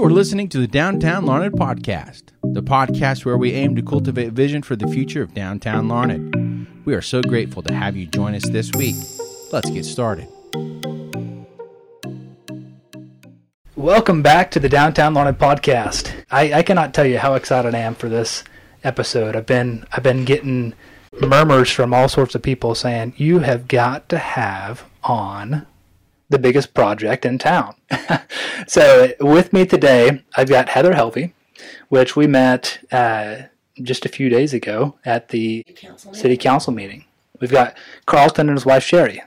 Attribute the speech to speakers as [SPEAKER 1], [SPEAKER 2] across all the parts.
[SPEAKER 1] You are listening to the Downtown Larned Podcast, the podcast where we aim to cultivate vision for the future of downtown Larned. We are so grateful to have you join us this week. Let's get started.
[SPEAKER 2] Welcome back to the Downtown Larned Podcast. I, I cannot tell you how excited I am for this episode. I've been I've been getting murmurs from all sorts of people saying you have got to have on the biggest project in town. so with me today, I've got Heather Helvie, which we met uh, just a few days ago at the
[SPEAKER 3] council
[SPEAKER 2] city council meeting. We've got Carlton and his wife Sherry.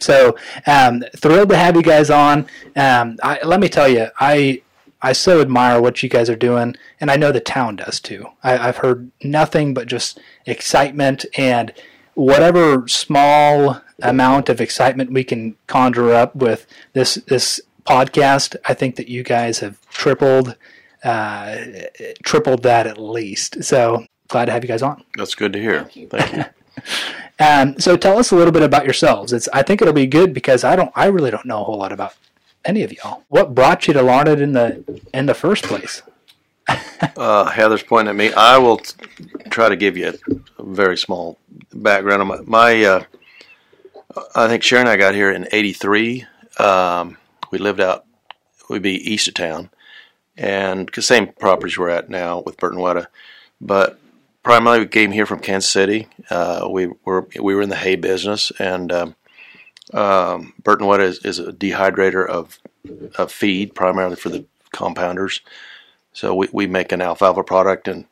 [SPEAKER 2] So um, thrilled to have you guys on. Um, I, let me tell you, I I so admire what you guys are doing, and I know the town does too. I, I've heard nothing but just excitement and whatever small amount of excitement we can conjure up with this this podcast. I think that you guys have tripled uh, tripled that at least. So glad to have you guys on.
[SPEAKER 4] That's good to hear.
[SPEAKER 3] Thank you.
[SPEAKER 4] Thank you.
[SPEAKER 2] Um, so tell us a little bit about yourselves. It's I think it'll be good because I don't I really don't know a whole lot about any of y'all. What brought you to Larned in the in the first place?
[SPEAKER 4] Uh, Heather's pointing at me. I will t- try to give you a, a very small background. on My, my uh, I think Sharon and I got here in '83. Um, we lived out, we'd be east of town, and the same properties we're at now with Burton Wetta. but primarily we came here from Kansas City. Uh, we were we were in the hay business, and um, um, Burton Wetta is, is a dehydrator of of feed, primarily for the compounders. So we, we make an alfalfa product, and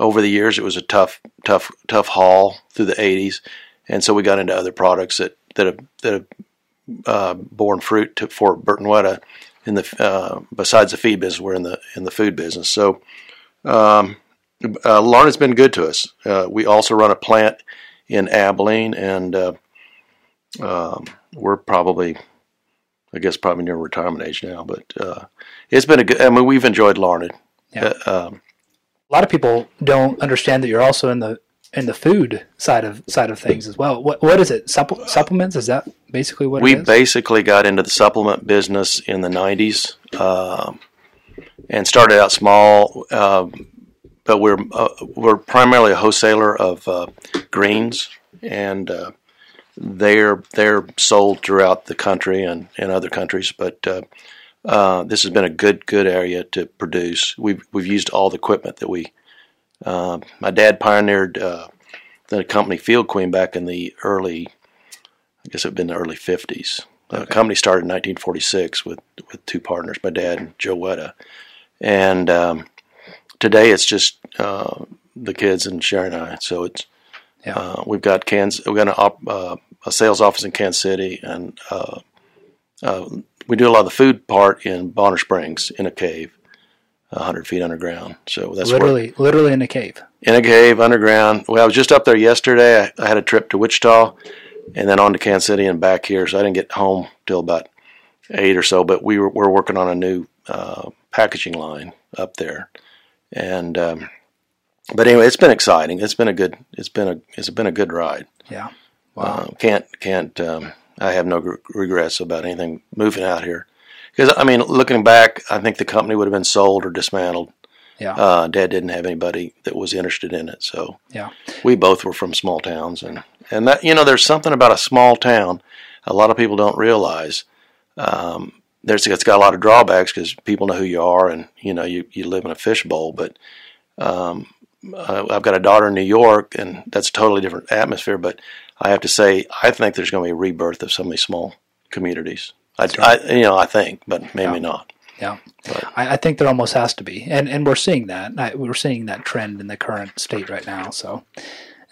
[SPEAKER 4] over the years it was a tough, tough, tough haul through the '80s, and so we got into other products that that have that have uh, borne fruit to, for Burton Wetta in the uh, besides the feed business, we're in the in the food business. So um, uh, Larned's been good to us. Uh, we also run a plant in Abilene, and uh, um, we're probably, I guess, probably near retirement age now. But uh, it's been a good. I mean, we've enjoyed Larned.
[SPEAKER 2] Yeah.
[SPEAKER 4] Um,
[SPEAKER 2] A lot of people don't understand that you're also in the in the food side of side of things as well. What what is it? Supple, supplements? Is that basically what
[SPEAKER 4] we
[SPEAKER 2] it is?
[SPEAKER 4] basically got into the supplement business in the 90s um, and started out small um, but we're uh, we're primarily a wholesaler of uh, greens and uh, they're they're sold throughout the country and, and other countries but uh, uh, this has been a good good area to produce we've we've used all the equipment that we uh, my dad pioneered uh, the company Field Queen back in the early I guess it had been the early 50s. The
[SPEAKER 2] Okay.
[SPEAKER 4] company started in 1946 with, with two partners, my dad and Joe Wetta. And um, today it's just uh, the kids and Sharon and I. So it's
[SPEAKER 2] Yeah.
[SPEAKER 4] uh, we've got Kansas, we've got an op, uh, a sales office in Kansas City, and uh, uh, we do a lot of the food part in Bonner Springs in a cave, 100 feet underground. So that's where
[SPEAKER 2] literally literally in a cave.
[SPEAKER 4] in a cave underground. Well, I was just up there yesterday. I, I had a trip to Wichita and then on to Kansas City and back here. So I didn't get home till about eight or so. But we were, we're working on a new uh, packaging line up there, and um, but anyway, it's been exciting. It's been a good. It's been a it's been a good ride.
[SPEAKER 2] Yeah.
[SPEAKER 4] Uh, can't can't. Um, I have no regrets about anything moving out here. Because I mean, looking back, I think the company would have been sold or dismantled.
[SPEAKER 2] Yeah.
[SPEAKER 4] Uh, Dad didn't have anybody that was interested in it, so
[SPEAKER 2] Yeah.
[SPEAKER 4] we both were from small towns, and and that you know, there's something about a small town. A lot of people don't realize. Um, there's it's got a lot of drawbacks because people know who you are, and you know you, you live in a fishbowl. But um, uh, I've got a daughter in New York, and that's a totally different atmosphere. But I have to say, I think there's going to be a rebirth of some of these small communities. I, I you know I think, but maybe
[SPEAKER 2] Yeah.
[SPEAKER 4] not.
[SPEAKER 2] Yeah. I, I think there almost has to be, and and we're seeing that. I, we're seeing that trend in the current state right now. So,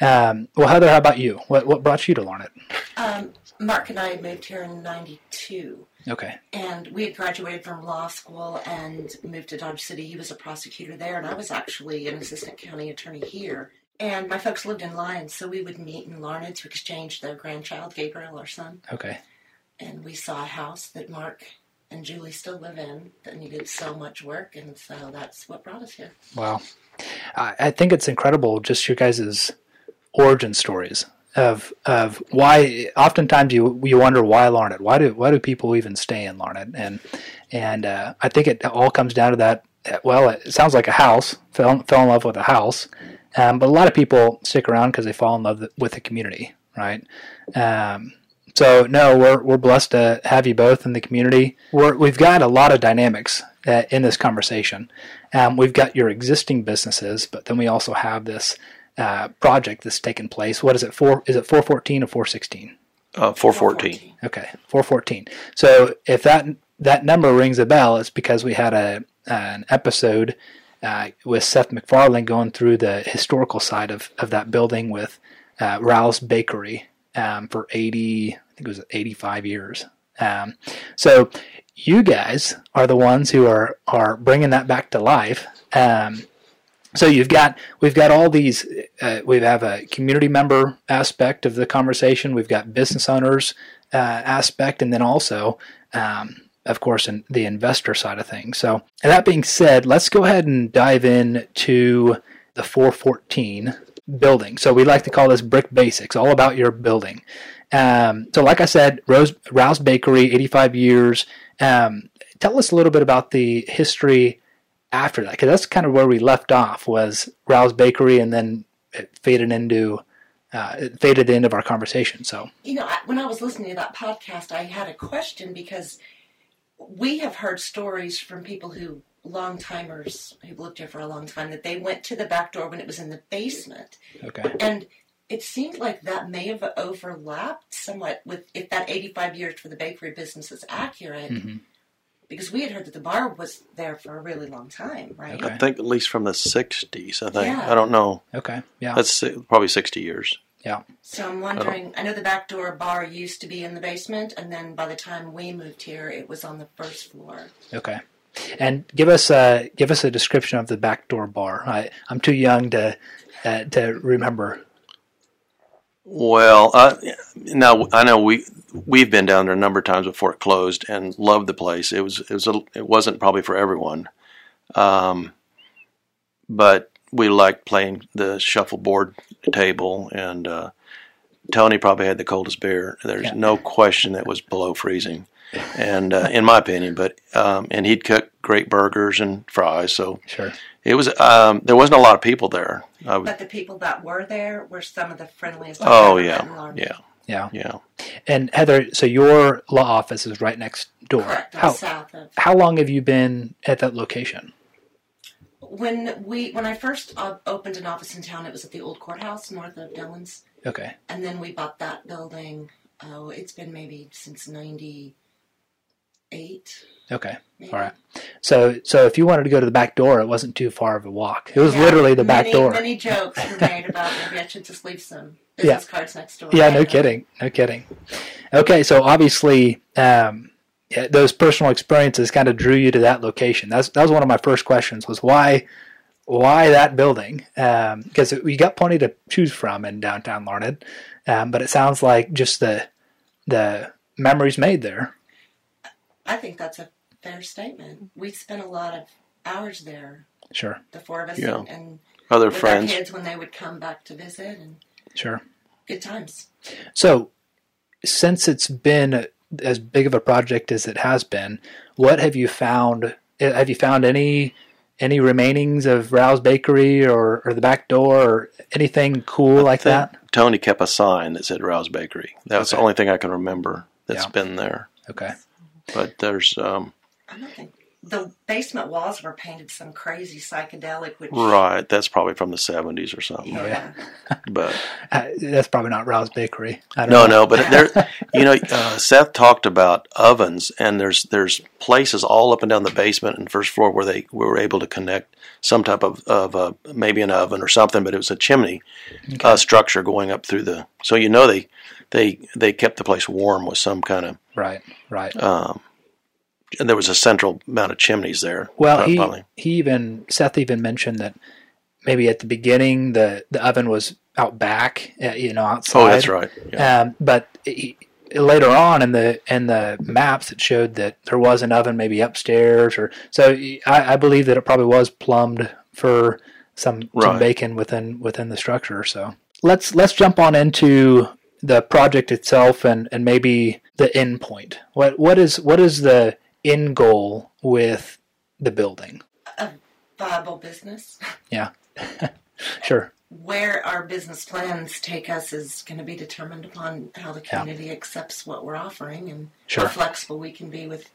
[SPEAKER 2] um, well, Heather, how about you? What what brought you to Larned?
[SPEAKER 3] Um, Mark and I moved here in '92,
[SPEAKER 2] Okay.
[SPEAKER 3] and we had graduated from law school and moved to Dodge City. He was a prosecutor there, and I was actually an assistant county attorney here. And my folks lived in Lyons, so we would meet in Larned to exchange their grandchild, Gabriel, our son.
[SPEAKER 2] Okay.
[SPEAKER 3] And we saw a house that Mark and Julie still live in that needed so much work, and so that's what brought us here.
[SPEAKER 2] Wow. I, think it's incredible just your guys' origin stories. of of why. Oftentimes, you you wonder why Larned. Why do why do people even stay in Larned? And and uh, I think it all comes down to that. Well, it sounds like a house. Fell fell in love with a house, um, but a lot of people stick around because they fall in love with the community, right? Um, so no, we're we're blessed to have you both in the community. We're, we've got a lot of dynamics uh, in this conversation. Um, we've got your existing businesses, but then we also have this uh, project that's taken place. What is it? Four? Is it four fourteen or four sixteen?
[SPEAKER 4] Uh, four fourteen.
[SPEAKER 2] Okay, four fourteen. So if that that number rings a bell, it's because we had a an episode uh, with Seth MacFarlane going through the historical side of, of that building with uh, Rouse Bakery um, for 80, I think it was 85 years. Um, so you guys are the ones who are, are bringing that back to life. Um, so you've got we've got all these uh, we have a community member aspect of the conversation we've got business owners uh, aspect and then also um, of course, in the investor side of things. So, that being said, let's go ahead and dive in to the 414 building. So, we like to call this brick basics, all about your building. Um, so, like I said, Rose, Rouse Bakery, 85 years. Um, tell us a little bit about the history after that, because that's kind of where we left off was Rouse Bakery, and then it faded into uh, it faded the end of our conversation. So,
[SPEAKER 3] you know, when I was listening to that podcast, I had a question because we have heard stories from people who long timers who've lived here for a long time that they went to the back door when it was in the basement.
[SPEAKER 2] Okay.
[SPEAKER 3] And it seemed like that may have overlapped somewhat with if that 85 years for the bakery business is accurate. Mm-hmm. Because we had heard that the bar was there for a really long time, right?
[SPEAKER 4] Okay. I think at least from the 60s, I think. Yeah. I don't know.
[SPEAKER 2] Okay, yeah.
[SPEAKER 4] That's probably 60 years.
[SPEAKER 2] Yeah.
[SPEAKER 3] So I'm wondering. I, I, know the back door bar used to be in the basement, and then by the time we moved here, it was on the first floor.
[SPEAKER 2] Okay. And give us a give us a description of the back door bar. I I'm too young to uh, to remember.
[SPEAKER 4] Well, uh, now I know we we've been down there a number of times before it closed and loved the place. It was it was a, it wasn't probably for everyone, um, but we liked playing the shuffleboard table, and uh, Tony probably had the coldest beer. There's yeah. no question it was below freezing, and uh, in my opinion, but um, and he'd cook great burgers and fries. So
[SPEAKER 2] sure,
[SPEAKER 4] it was. Um, there wasn't a lot of people there.
[SPEAKER 3] but the people that were there were some of the friendliest.
[SPEAKER 4] Oh yeah, yeah.
[SPEAKER 2] Yeah.
[SPEAKER 4] Yeah.
[SPEAKER 2] And Heather, so your law office is right next door.
[SPEAKER 3] Correct. How, south of.
[SPEAKER 2] How long have you been at that location?
[SPEAKER 3] when we when I first uh, opened an office in town, it was at the old courthouse north of Dillon's.
[SPEAKER 2] Okay.
[SPEAKER 3] And then we bought that building. Oh, it's been maybe since '98.
[SPEAKER 2] Okay. Maybe. All right. So, so if you wanted to go to the back door, it wasn't too far of a walk. It was yeah, literally the
[SPEAKER 3] many,
[SPEAKER 2] back door.
[SPEAKER 3] Many jokes were made about maybe I should just leave some business yeah. cards next door.
[SPEAKER 2] Yeah, no kidding, no kidding. Okay, so obviously, um, those personal experiences kind of drew you to that location. That's that was one of my first questions was why why that building? Because um, we got plenty to choose from in downtown Larned, um, but it sounds like just the the memories made there.
[SPEAKER 3] I think that's a fair statement. We spent a lot of hours there.
[SPEAKER 2] Sure.
[SPEAKER 3] The four of us
[SPEAKER 4] yeah.
[SPEAKER 3] and, and
[SPEAKER 4] other friends,
[SPEAKER 3] kids when they would come back to visit and
[SPEAKER 2] sure
[SPEAKER 3] good times.
[SPEAKER 2] So, since it's been as big of a project as it has been, what have you found? Eh, have you found any any remainings of Rouse Bakery or, or the back door or anything cool I like that?
[SPEAKER 4] Tony kept a sign that said Rouse Bakery. That was okay. the only thing I can remember that's yeah. been there.
[SPEAKER 2] Okay.
[SPEAKER 4] But there's um,
[SPEAKER 3] I don't think the basement walls were painted some crazy psychedelic. Which
[SPEAKER 4] right, that's probably from the seventies or something.
[SPEAKER 3] Yeah,
[SPEAKER 2] but uh, that's probably not Rouse Bakery.
[SPEAKER 4] no, know. no, but there, you know, uh, Seth talked about ovens, and there's there's places all up and down the basement and first floor where they were able to connect some type of of uh, maybe an oven or something, but it was a chimney okay. Uh, structure going up through the. So you know they they they kept the place warm with some kind of
[SPEAKER 2] right, right.
[SPEAKER 4] Um, and there was a central amount of chimneys there.
[SPEAKER 2] Well, he he even Seth even mentioned that maybe at the beginning the the oven was out back, uh, you know, outside.
[SPEAKER 4] Oh, that's right.
[SPEAKER 2] Yeah. Um, but he, later on in the in the maps, it showed that there was an oven maybe upstairs, or so I, I believe that it probably was plumbed for some, right. some bacon within within the structure. So let's let's jump on into the project itself and and maybe the end point. What what is what is the end goal with the building?
[SPEAKER 3] A viable business.
[SPEAKER 2] Yeah, sure.
[SPEAKER 3] Where our business plans take us is going to be determined upon how the community accepts what we're offering and
[SPEAKER 2] Sure.
[SPEAKER 3] how flexible we can be with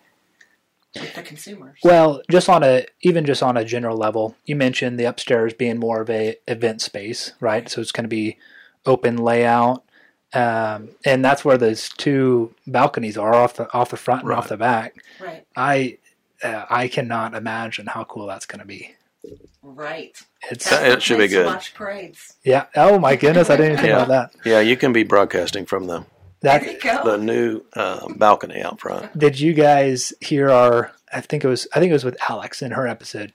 [SPEAKER 3] with the consumers.
[SPEAKER 2] Well, just on a even just on a general level, you mentioned the upstairs being more of a event space, right? So it's going to be open layout, um, and that's where those two balconies are off the off the front and off the back.
[SPEAKER 3] right.
[SPEAKER 2] I uh, I cannot imagine how cool that's going to be.
[SPEAKER 3] Right.
[SPEAKER 2] It's
[SPEAKER 3] That's
[SPEAKER 4] It should be good.
[SPEAKER 3] Watch parades.
[SPEAKER 2] yeah. Oh my goodness, I didn't even think
[SPEAKER 4] Yeah.
[SPEAKER 2] about that.
[SPEAKER 4] Yeah, you can be broadcasting from the
[SPEAKER 2] That
[SPEAKER 3] there you go.
[SPEAKER 4] the new uh, balcony out front.
[SPEAKER 2] did you guys hear our i think it was i think it was with alex in her episode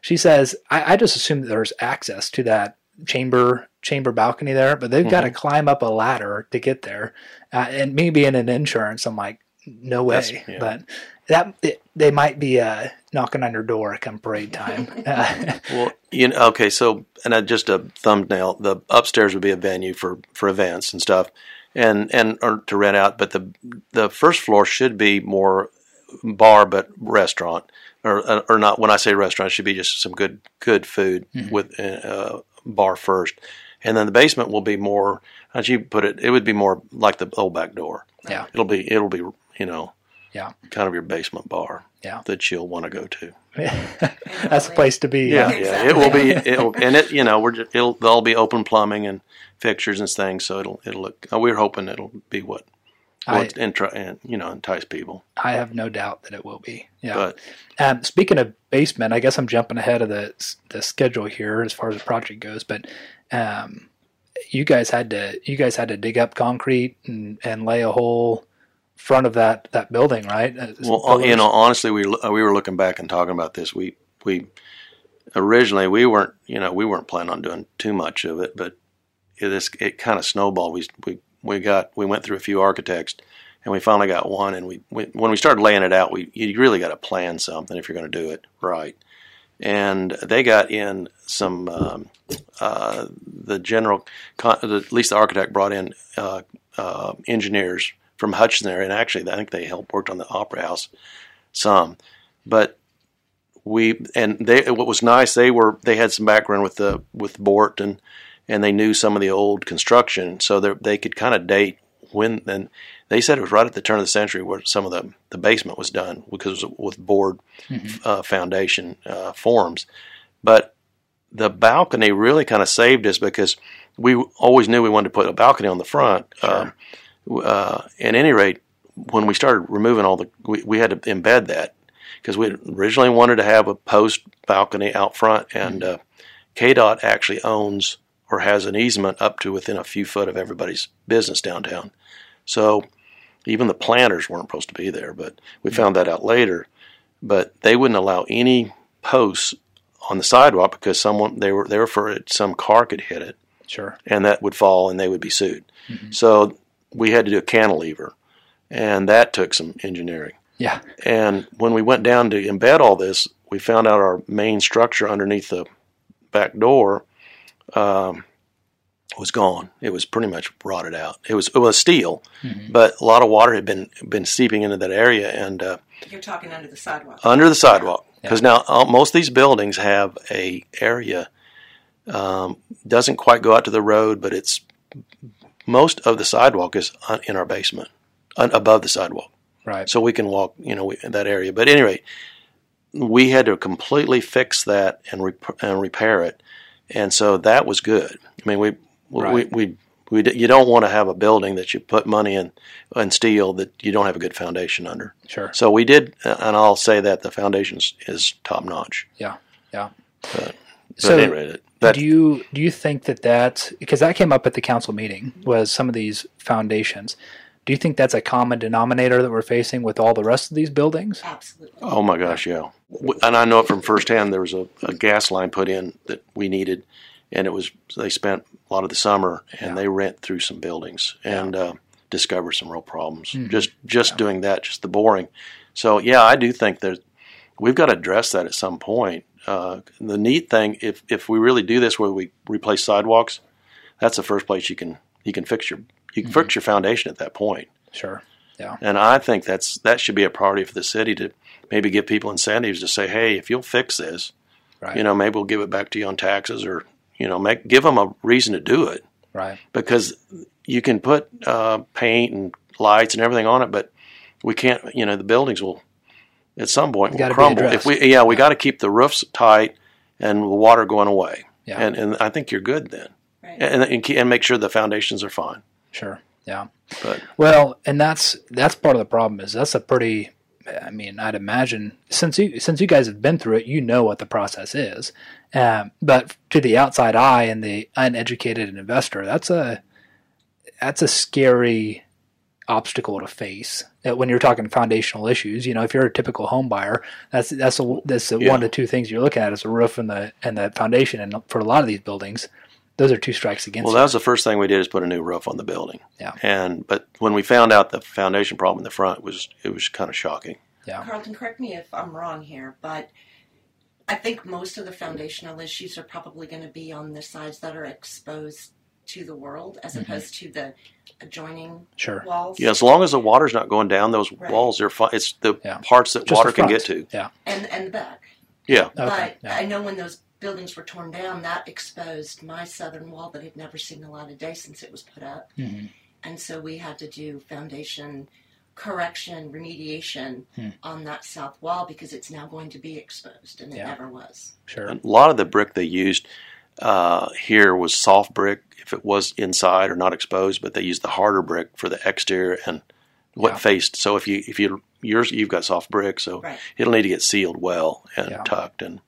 [SPEAKER 2] she says i, I just assumed that there's access to that chamber chamber balcony there but they've got to climb up a ladder to get there uh, and me being in insurance i'm like no way
[SPEAKER 4] yeah.
[SPEAKER 2] but that it, they might be uh, knocking on your door come parade time uh,
[SPEAKER 4] Well, you know, okay, so and uh, just a thumbnail. The upstairs would be a venue for for events and stuff, and and or to rent out. But the the first floor should be more bar, but restaurant, or uh, or not. When I say restaurant, it should be just some good good food with uh, bar first, and then the basement will be more. As you put it, it would be more like the old back door.
[SPEAKER 2] yeah
[SPEAKER 4] It'll be it'll be you know
[SPEAKER 2] yeah
[SPEAKER 4] kind of your basement bar
[SPEAKER 2] Yeah.
[SPEAKER 4] that you'll want to go to.
[SPEAKER 2] that's the place to be
[SPEAKER 4] Yeah,
[SPEAKER 3] Yeah,
[SPEAKER 4] yeah, it will be. It'll, and it, you know, we're just, it'll there'll be open plumbing and fixtures and things, so it'll it'll look. uh, We're hoping it'll be what
[SPEAKER 2] I,
[SPEAKER 4] enti- and you know entice people.
[SPEAKER 2] I have no doubt that it will be yeah
[SPEAKER 4] But
[SPEAKER 2] Um, speaking of basement, I guess I'm jumping ahead of the the schedule here as far as the project goes. But um, you guys had to you guys had to dig up concrete and, and lay a whole front of that that building, right? Uh,
[SPEAKER 4] well, uh, you know, honestly, we uh, we were looking back and talking about this. We we originally we weren't you know we weren't planning on doing too much of it, but it is it kind of snowballed. We we we got we went through a few architects. And we finally got one, and we, we when we started laying it out, we you really got to plan something if you're going to do it right. and they got in some um, uh, the general con- the, at least the architect brought in uh, uh, engineers from Hutchinson there and actually I think they helped worked on the opera house some. But we and they what was nice they were they had some background with the with Bort and and they knew some of the old construction so they they could kind of date when and they said it was right at the turn of the century where some of the the basement was done because with board uh, foundation uh, forms. But the balcony really kind of saved us because we always knew we wanted to put a balcony on the front. Um, uh, at any rate, when we started removing all the, we, we had to embed that because we originally wanted to have a post balcony out front, and uh, KDOT actually owns or has an easement up to within a few foot of everybody's business downtown. So even the planners weren't supposed to be there, but we found that out later. But they wouldn't allow any posts on the sidewalk because someone they were they were for it, some car could hit it
[SPEAKER 2] sure.
[SPEAKER 4] and that would fall and they would be sued. So we had to do a cantilever, and that took some engineering.
[SPEAKER 2] Yeah.
[SPEAKER 4] And when we went down to embed all this, we found out our main structure underneath the back door um, was gone. It was pretty much rotted out. It was it was steel, but a lot of water had been been seeping into that area and uh,
[SPEAKER 3] You're talking under the sidewalk.
[SPEAKER 4] under the sidewalk. Because now uh, most of these buildings have a area um, doesn't quite go out to the road, but it's most of the sidewalk is un- in our basement, un- above the sidewalk
[SPEAKER 2] Right.
[SPEAKER 4] so we can walk, you know, in that area. But anyway, we had to completely fix that and, rep- and repair it, and so that was good. I mean, we
[SPEAKER 2] Right.
[SPEAKER 4] we, we we d- you don't want to have a building that you put money in and steel that you don't have a good foundation under.
[SPEAKER 2] Sure.
[SPEAKER 4] So we did, uh, and I'll say that the foundation is- is top notch.
[SPEAKER 2] Yeah. Yeah.
[SPEAKER 4] But
[SPEAKER 2] So
[SPEAKER 4] anyway, that, that
[SPEAKER 2] do you do you think that that because that came up at the council meeting was some of these foundations? Do you think that's a common denominator that we're facing with all the rest of these buildings?
[SPEAKER 3] Absolutely.
[SPEAKER 4] Oh my gosh, yeah. And I know it from firsthand. There was a, a gas line put in that we needed, and it was they spent a lot of the summer and they rent through some buildings and uh, discovered some real problems. Just just doing that, just the boring. So yeah, I do think that we've got to address that at some point. Uh, the neat thing, if if we really do this, where we replace sidewalks, that's the first place you can you can fix your you can
[SPEAKER 2] Mm-hmm.
[SPEAKER 4] fix your foundation at that point.
[SPEAKER 2] Sure. Yeah.
[SPEAKER 4] And I think that's that should be a priority for the city to maybe give people incentives to say, hey, if you'll fix this,
[SPEAKER 2] Right.
[SPEAKER 4] you know, maybe we'll give it back to you on taxes, or you know, make give them a reason to do it
[SPEAKER 2] Right.
[SPEAKER 4] because you can put uh, paint and lights and everything on it, but we can't. You know, the buildings will at some point will crumble. If we, yeah, we got to keep the roofs tight and the water going away,
[SPEAKER 2] Yeah.
[SPEAKER 4] and and I think you're good then,
[SPEAKER 3] Right.
[SPEAKER 4] and and, and make sure the foundations are fine.
[SPEAKER 2] Sure. Yeah.
[SPEAKER 4] But
[SPEAKER 2] Well, and that's that's part of the problem is that's a pretty. I mean, I'd imagine since you since you guys have been through it, you know what the process is. Um, but to the outside eye and the uneducated investor, that's a that's a scary obstacle to face Uh, when you're talking foundational issues. You know, if you're a typical home buyer, that's that's a, that's the
[SPEAKER 4] Yeah.
[SPEAKER 2] one to two things you're looking at is the roof and the and the foundation. And for a lot of these buildings, those are two strikes against
[SPEAKER 4] well,
[SPEAKER 2] you.
[SPEAKER 4] that was the first thing we did is put a new roof on the building.
[SPEAKER 2] Yeah.
[SPEAKER 4] And but when we found out the foundation problem in the front was it was kind of shocking.
[SPEAKER 2] Yeah.
[SPEAKER 3] Carlton, correct me if I'm wrong here, but I think most of the foundational issues are probably going to be on the sides that are exposed to the world as mm-hmm. opposed to the adjoining
[SPEAKER 2] Sure.
[SPEAKER 3] walls.
[SPEAKER 4] Yeah, as long as the water's not going down those
[SPEAKER 3] Right.
[SPEAKER 4] walls, are fine. It's the
[SPEAKER 2] Yeah.
[SPEAKER 4] parts that
[SPEAKER 2] Just
[SPEAKER 4] water can get to.
[SPEAKER 2] Yeah.
[SPEAKER 3] And, and the back.
[SPEAKER 4] Yeah.
[SPEAKER 2] Okay.
[SPEAKER 3] But
[SPEAKER 2] yeah.
[SPEAKER 3] I know when those buildings were torn down, that exposed my southern wall that had never seen a lot of day since it was put up.
[SPEAKER 2] Mhm.
[SPEAKER 3] And so we had to do foundation correction, remediation
[SPEAKER 2] Hmm.
[SPEAKER 3] on that south wall because it's now going to be exposed, and it
[SPEAKER 2] Yeah.
[SPEAKER 3] never was.
[SPEAKER 2] Sure.
[SPEAKER 4] A lot of the brick they used uh, here was soft brick if it was inside or not exposed, but they used the harder brick for the exterior and what
[SPEAKER 2] Yeah.
[SPEAKER 4] faced. So if you if you yours you've got soft brick, so
[SPEAKER 3] Right.
[SPEAKER 4] it'll need to get sealed well and
[SPEAKER 2] Yeah.
[SPEAKER 4] tucked, and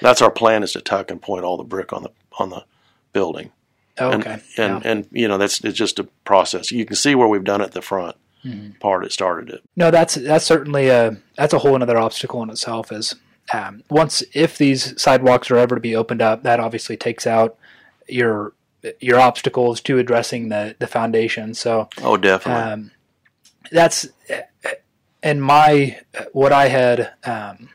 [SPEAKER 4] that's our plan is to tuck and point all the brick on the on the building.
[SPEAKER 2] Oh,
[SPEAKER 4] And,
[SPEAKER 2] okay.
[SPEAKER 4] and
[SPEAKER 2] yeah.
[SPEAKER 4] and you know that's it's just a process. You can see where we've done it at the front
[SPEAKER 2] Mhm.
[SPEAKER 4] part. It started it.
[SPEAKER 2] No, that's that's certainly a that's a whole another obstacle in itself. Is um, once if these sidewalks are ever to be opened up, that obviously takes out your your obstacles to addressing the the foundation. So
[SPEAKER 4] Oh, definitely.
[SPEAKER 2] um, that's in my what I had. Um,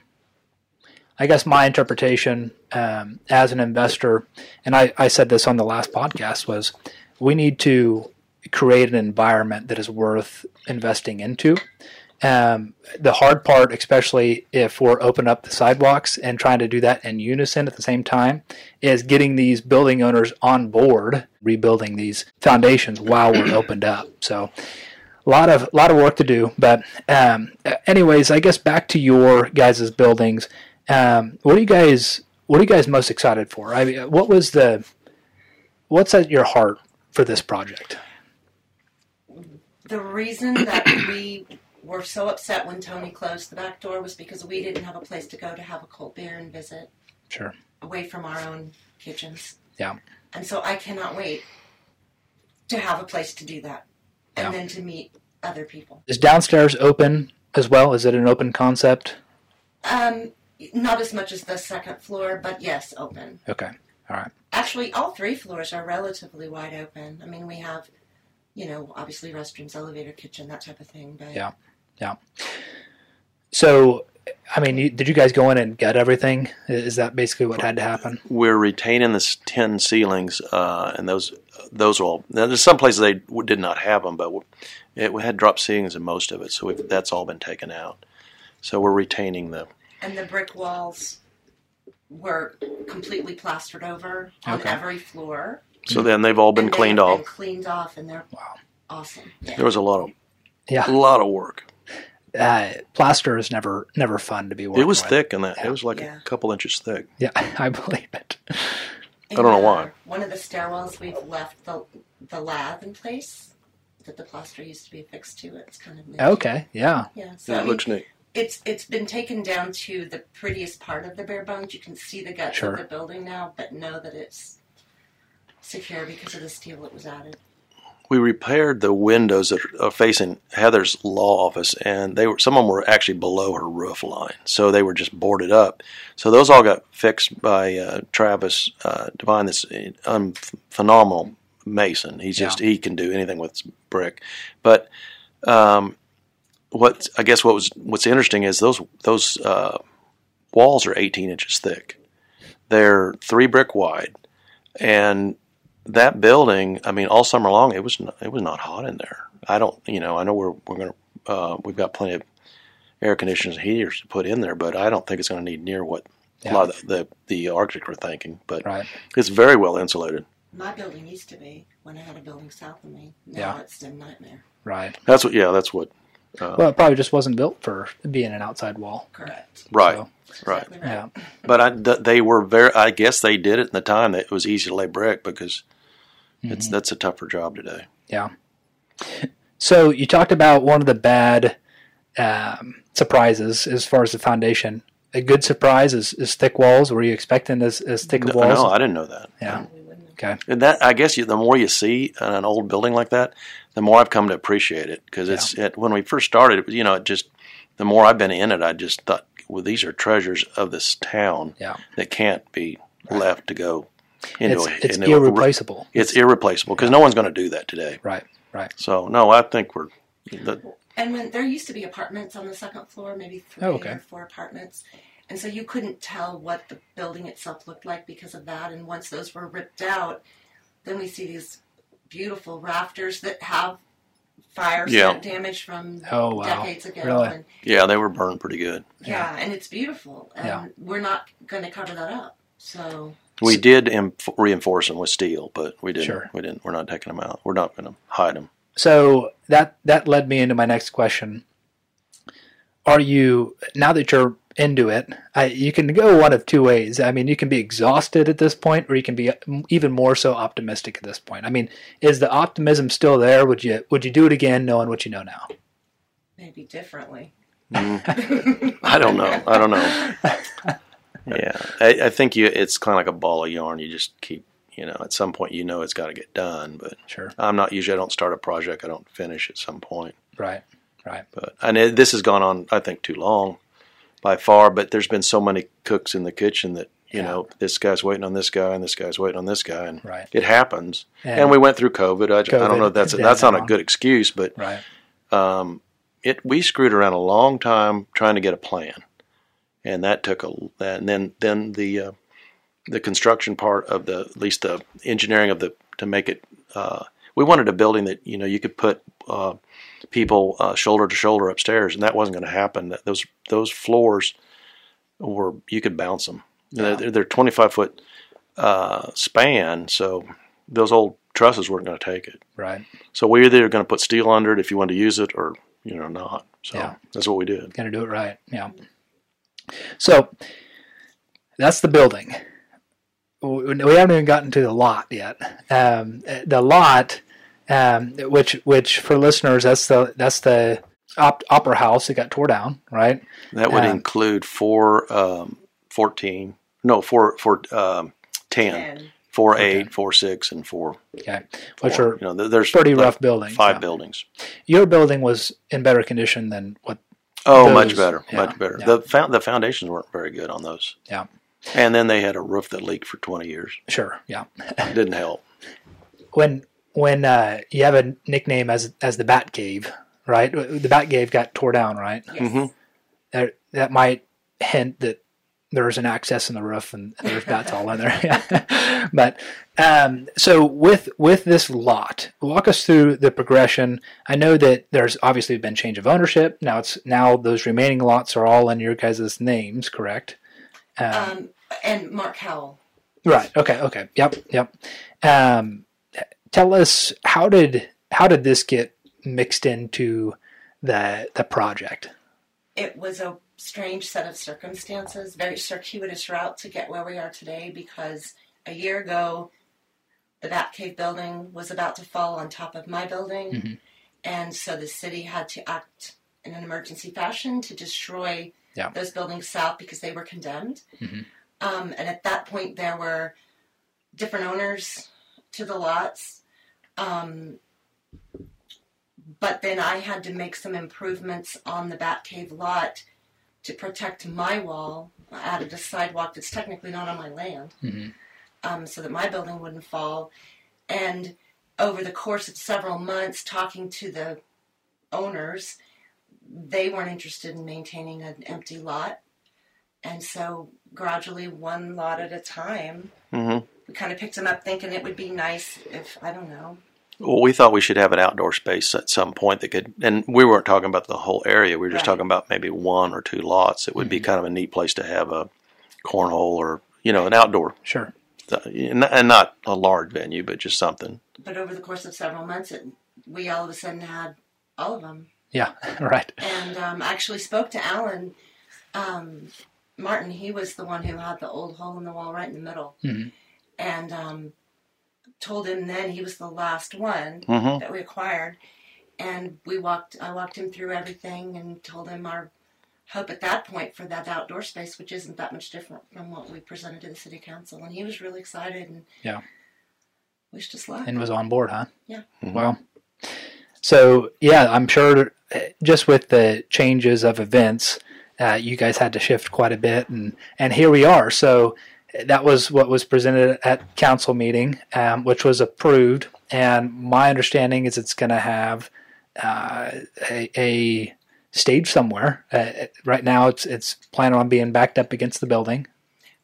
[SPEAKER 2] I guess my interpretation um, as an investor, and I, I said this on the last podcast, was we need to create an environment that is worth investing into. Um, the hard part, especially if we're open up the sidewalks and trying to do that in unison at the same time, is getting these building owners on board rebuilding these foundations while we're opened up. So, a lot of lot of work to do. But, um, anyways, I guess back to your guys' buildings. Um, what are you guys? What are you guys most excited for? I mean, what was the what's at your heart for this project?
[SPEAKER 3] The reason that we were so upset when Tony closed the back door was because we didn't have a place to go to have a cold beer and visit
[SPEAKER 2] Sure.
[SPEAKER 3] away from our own kitchens.
[SPEAKER 2] Yeah.
[SPEAKER 3] And so I cannot wait to have a place to do that and
[SPEAKER 2] Yeah.
[SPEAKER 3] then to meet other people.
[SPEAKER 2] Is downstairs open as well? Is it an open concept?
[SPEAKER 3] Um, not as much as the second floor, but yes, open.
[SPEAKER 2] Okay. All right.
[SPEAKER 3] Actually, all three floors are relatively wide open. I mean, we have, you know, obviously restrooms, elevator, kitchen, that type of thing. But
[SPEAKER 2] Yeah. Yeah. So, I mean, you, did you guys go in and get everything? Is that basically what had to happen?
[SPEAKER 4] we're retaining the s- tin ceilings, uh, and those those are all. Now, there's some places they did not have them, but it, we had drop ceilings in most of it, so we've, that's all been taken out. So we're retaining the.
[SPEAKER 3] And the brick walls were completely plastered over on
[SPEAKER 2] Okay.
[SPEAKER 3] every floor.
[SPEAKER 4] So then they've all been
[SPEAKER 3] And they
[SPEAKER 4] cleaned
[SPEAKER 3] have
[SPEAKER 4] off.
[SPEAKER 3] Been cleaned off, and they're
[SPEAKER 2] Wow.
[SPEAKER 3] awesome. Yeah.
[SPEAKER 4] There was a lot of yeah. a
[SPEAKER 2] Yeah.
[SPEAKER 4] lot of work.
[SPEAKER 2] Uh, plaster is never never fun to be working
[SPEAKER 4] It was
[SPEAKER 2] with.
[SPEAKER 4] thick, and that
[SPEAKER 2] Yeah.
[SPEAKER 4] it was like
[SPEAKER 3] Yeah.
[SPEAKER 4] a couple inches thick.
[SPEAKER 2] Yeah, I believe it.
[SPEAKER 4] I don't know
[SPEAKER 3] In,
[SPEAKER 4] why.
[SPEAKER 3] uh, One of the stairwells, we've left the the lath in place that the plaster used to be affixed to. It's kind of neat.
[SPEAKER 2] Okay. Yeah.
[SPEAKER 3] Yeah. So
[SPEAKER 4] it
[SPEAKER 3] I mean,
[SPEAKER 4] looks neat.
[SPEAKER 3] It's it's been taken down to the prettiest part of the bare bones. You can see the guts
[SPEAKER 2] Sure.
[SPEAKER 3] of the building now, but know that it's secure because of the steel that was added.
[SPEAKER 4] we repaired the windows that are facing Heather's law office, and they were some of them were actually below her roof line, so they were just boarded up. So those all got fixed by uh, Travis uh, Devine, this um, phenomenal mason. He's just he can do anything with brick. But um, what I guess what was what's interesting is those those uh, walls are 18 inches thick. They're three brick wide, and that building, I mean, all summer long, it was not, it was not hot in there. I don't, you know, I know we're we're gonna uh, we've got plenty of air conditioners and heaters to put in there, but I don't think it's going to need near what a lot of the, the the architects were thinking. But
[SPEAKER 2] Right.
[SPEAKER 4] it's very well insulated.
[SPEAKER 3] My building used to be when I had a building south of me. Now
[SPEAKER 2] Yeah.
[SPEAKER 3] it's a nightmare.
[SPEAKER 2] Right.
[SPEAKER 4] That's what, yeah, that's what,
[SPEAKER 2] Well, it probably just wasn't built for being an outside wall.
[SPEAKER 3] Correct.
[SPEAKER 4] right,
[SPEAKER 2] So,
[SPEAKER 4] right.
[SPEAKER 3] Exactly right.
[SPEAKER 2] yeah.
[SPEAKER 4] But I, th- they were very. I guess they did it in the time that it was easy to lay brick because it's
[SPEAKER 2] Mm-hmm.
[SPEAKER 4] that's a tougher job today.
[SPEAKER 2] Yeah. So you talked about one of the bad um, surprises as far as the foundation. A good surprise is, is thick walls. Were you expecting as, as thick of
[SPEAKER 4] No,
[SPEAKER 2] walls?
[SPEAKER 4] no, I didn't know that.
[SPEAKER 2] yeah.
[SPEAKER 3] We wouldn't.
[SPEAKER 2] Okay.
[SPEAKER 4] And that I guess you, the more you see an old building like that, the more I've come to appreciate it because it's it, when we first started, it was, you know, it just the more I've been in it, I just thought, well, these are treasures of this town
[SPEAKER 2] Yeah.
[SPEAKER 4] that can't be left to go into
[SPEAKER 2] It's,
[SPEAKER 4] a,
[SPEAKER 2] it's
[SPEAKER 4] into a-
[SPEAKER 2] irreplaceable.
[SPEAKER 4] it's irreplaceable because no one's going to do that today.
[SPEAKER 2] Right. Right.
[SPEAKER 4] So no, I think we're the,
[SPEAKER 3] And when there used to be apartments on the second floor, maybe oh, three
[SPEAKER 2] Oh, okay.
[SPEAKER 3] or four apartments, and so you couldn't tell what the building itself looked like because of that. And once those were ripped out, then we see these beautiful rafters that have fire
[SPEAKER 4] Yeah.
[SPEAKER 3] scent damage from
[SPEAKER 2] Oh, wow.
[SPEAKER 3] decades ago.
[SPEAKER 2] Really?
[SPEAKER 3] And
[SPEAKER 4] yeah, they were burned pretty good.
[SPEAKER 3] yeah, and it's beautiful, and
[SPEAKER 2] Yeah.
[SPEAKER 3] we're not going to cover that up. So
[SPEAKER 4] We did em- reinforce them with steel, but we didn't.
[SPEAKER 2] Sure.
[SPEAKER 4] We didn't. We're not taking them out. We're not going to hide them.
[SPEAKER 2] So that that led me into my next question. Are you now that you're into it? I, you can go one of two ways. I mean, you can be exhausted at this point, or you can be even more so optimistic at this point. I mean, is the optimism still there? Would you would you do it again, knowing what you know now?
[SPEAKER 3] maybe differently. Mm.
[SPEAKER 4] I don't know. I don't know. yeah, I, I think you. It's kind of like a ball of yarn. You just keep. You know, at some point, you know it's got to get done. But
[SPEAKER 2] Sure.
[SPEAKER 4] I'm not usually. I don't start a project. I don't finish at some point.
[SPEAKER 2] Right. Right.
[SPEAKER 4] But and it, this has gone on. I think too long, by far. But there's been so many cooks in the kitchen that you
[SPEAKER 2] Yeah.
[SPEAKER 4] know this guy's waiting on this guy and this guy's waiting on this guy, and
[SPEAKER 2] Right.
[SPEAKER 4] it happens.
[SPEAKER 2] And-
[SPEAKER 4] And, we went through COVID. I, I
[SPEAKER 2] COVID,
[SPEAKER 4] don't know. If that's
[SPEAKER 2] yeah,
[SPEAKER 4] that's not a good excuse, but
[SPEAKER 2] Right.
[SPEAKER 4] um, it we screwed around a long time trying to get a plan, and that took a and then then the uh, the construction part of the at least the engineering of the to make it. Uh, we wanted a building that you know you could put uh, people uh, shoulder to shoulder upstairs, and that wasn't going to happen. That Those those floors were you could bounce them.
[SPEAKER 2] Yeah.
[SPEAKER 4] They're, they're 25 foot uh, span, so those old trusses weren't going to take it.
[SPEAKER 2] Right.
[SPEAKER 4] So we're either going to put steel under it if you want to use it, or you know not. So
[SPEAKER 2] Yeah.
[SPEAKER 4] that's what we did.
[SPEAKER 2] Got to do it right. Yeah. So that's the building. We we haven't even gotten to the lot yet. Um, the lot, um, which which for listeners, that's the that's the op- opera house that got tore down, right?
[SPEAKER 4] That would
[SPEAKER 2] Um,
[SPEAKER 4] include four, um, 14, no, four, four, um, 10,
[SPEAKER 3] And
[SPEAKER 4] four, eight, four, six, and four.
[SPEAKER 2] Okay, which
[SPEAKER 4] four.
[SPEAKER 2] are
[SPEAKER 4] you know, there's
[SPEAKER 2] pretty
[SPEAKER 4] like
[SPEAKER 2] rough buildings.
[SPEAKER 4] Five
[SPEAKER 2] yeah.
[SPEAKER 4] buildings.
[SPEAKER 2] Your building was in better condition than what?
[SPEAKER 4] Oh,
[SPEAKER 2] Those-
[SPEAKER 4] much better,
[SPEAKER 2] yeah,
[SPEAKER 4] much better.
[SPEAKER 2] yeah.
[SPEAKER 4] The found, the foundations weren't very good on those,
[SPEAKER 2] Yeah,
[SPEAKER 4] and then they had a roof that leaked for 20 years.
[SPEAKER 2] sure. Yeah.
[SPEAKER 4] Didn't help.
[SPEAKER 2] when when uh, you have a nickname as as the Bat Cave, right? The Bat Cave got tore down, right?
[SPEAKER 3] yes,
[SPEAKER 4] Mhm.
[SPEAKER 2] That that might hint that there's an access in the roof and there's bats all in there. Yeah. but um, so with with this lot, walk us through the progression. I know that there's obviously been change of ownership. Now it's now those remaining lots are all in your guys' names, correct? Um,
[SPEAKER 3] um, and Mark Howell.
[SPEAKER 2] Right. Okay. Okay. Yep. Yep. Um, tell us how did how did this get mixed into the the project?
[SPEAKER 3] It was a strange set of circumstances, very circuitous route to get where we are today because a year ago, the Batcave building was about to fall on top of my building.
[SPEAKER 2] Mhm.
[SPEAKER 3] And so the city had to act in an emergency fashion to destroy
[SPEAKER 2] Yeah.
[SPEAKER 3] those buildings south because they were condemned.
[SPEAKER 2] Mhm.
[SPEAKER 3] Um, and at that point, there were different owners to the lots. Um, but then I had to make some improvements on the Batcave lot to protect my wall. I added a sidewalk that's technically not on my land
[SPEAKER 2] Mhm.
[SPEAKER 3] um, so that my building wouldn't fall. And over the course of several months, talking to the owners, they weren't interested in maintaining an empty lot. And so, gradually, one lot at a time,
[SPEAKER 4] hmm
[SPEAKER 3] we kind of picked them up thinking it would be nice if I don't know.
[SPEAKER 4] Well, we thought we should have an outdoor space at some point that could, and we weren't talking about the whole area. We were just
[SPEAKER 3] Right.
[SPEAKER 4] talking about maybe one or two lots. It would be kind of a neat place to have a cornhole or you know an outdoor,
[SPEAKER 2] Sure.
[SPEAKER 4] and and not a large venue, but just something.
[SPEAKER 3] But over the course of several months, it, we all of a sudden had all of them.
[SPEAKER 2] Yeah. Right.
[SPEAKER 3] and um, actually spoke to Alan um, Martin. He was the one who had the old hole in the wall right in the middle,
[SPEAKER 2] Mhm.
[SPEAKER 3] and um, told him then he was the last one
[SPEAKER 4] Mm-hmm.
[SPEAKER 3] that we acquired. And we walked. I walked him through everything and told him our hope at that point for that outdoor space, which isn't that much different from what we presented to the city council. And he was really excited and
[SPEAKER 2] Yeah.
[SPEAKER 3] wished us luck.
[SPEAKER 2] And was on board, huh?
[SPEAKER 3] Yeah.
[SPEAKER 2] Well, so yeah, I'm sure just with the changes of events, uh, you guys had to shift quite a bit, and and here we are. So that was what was presented at council meeting, um, which was approved. And my understanding is it's going to have uh, a, a stage somewhere. Uh, right now, it's it's planning on being backed up against the building.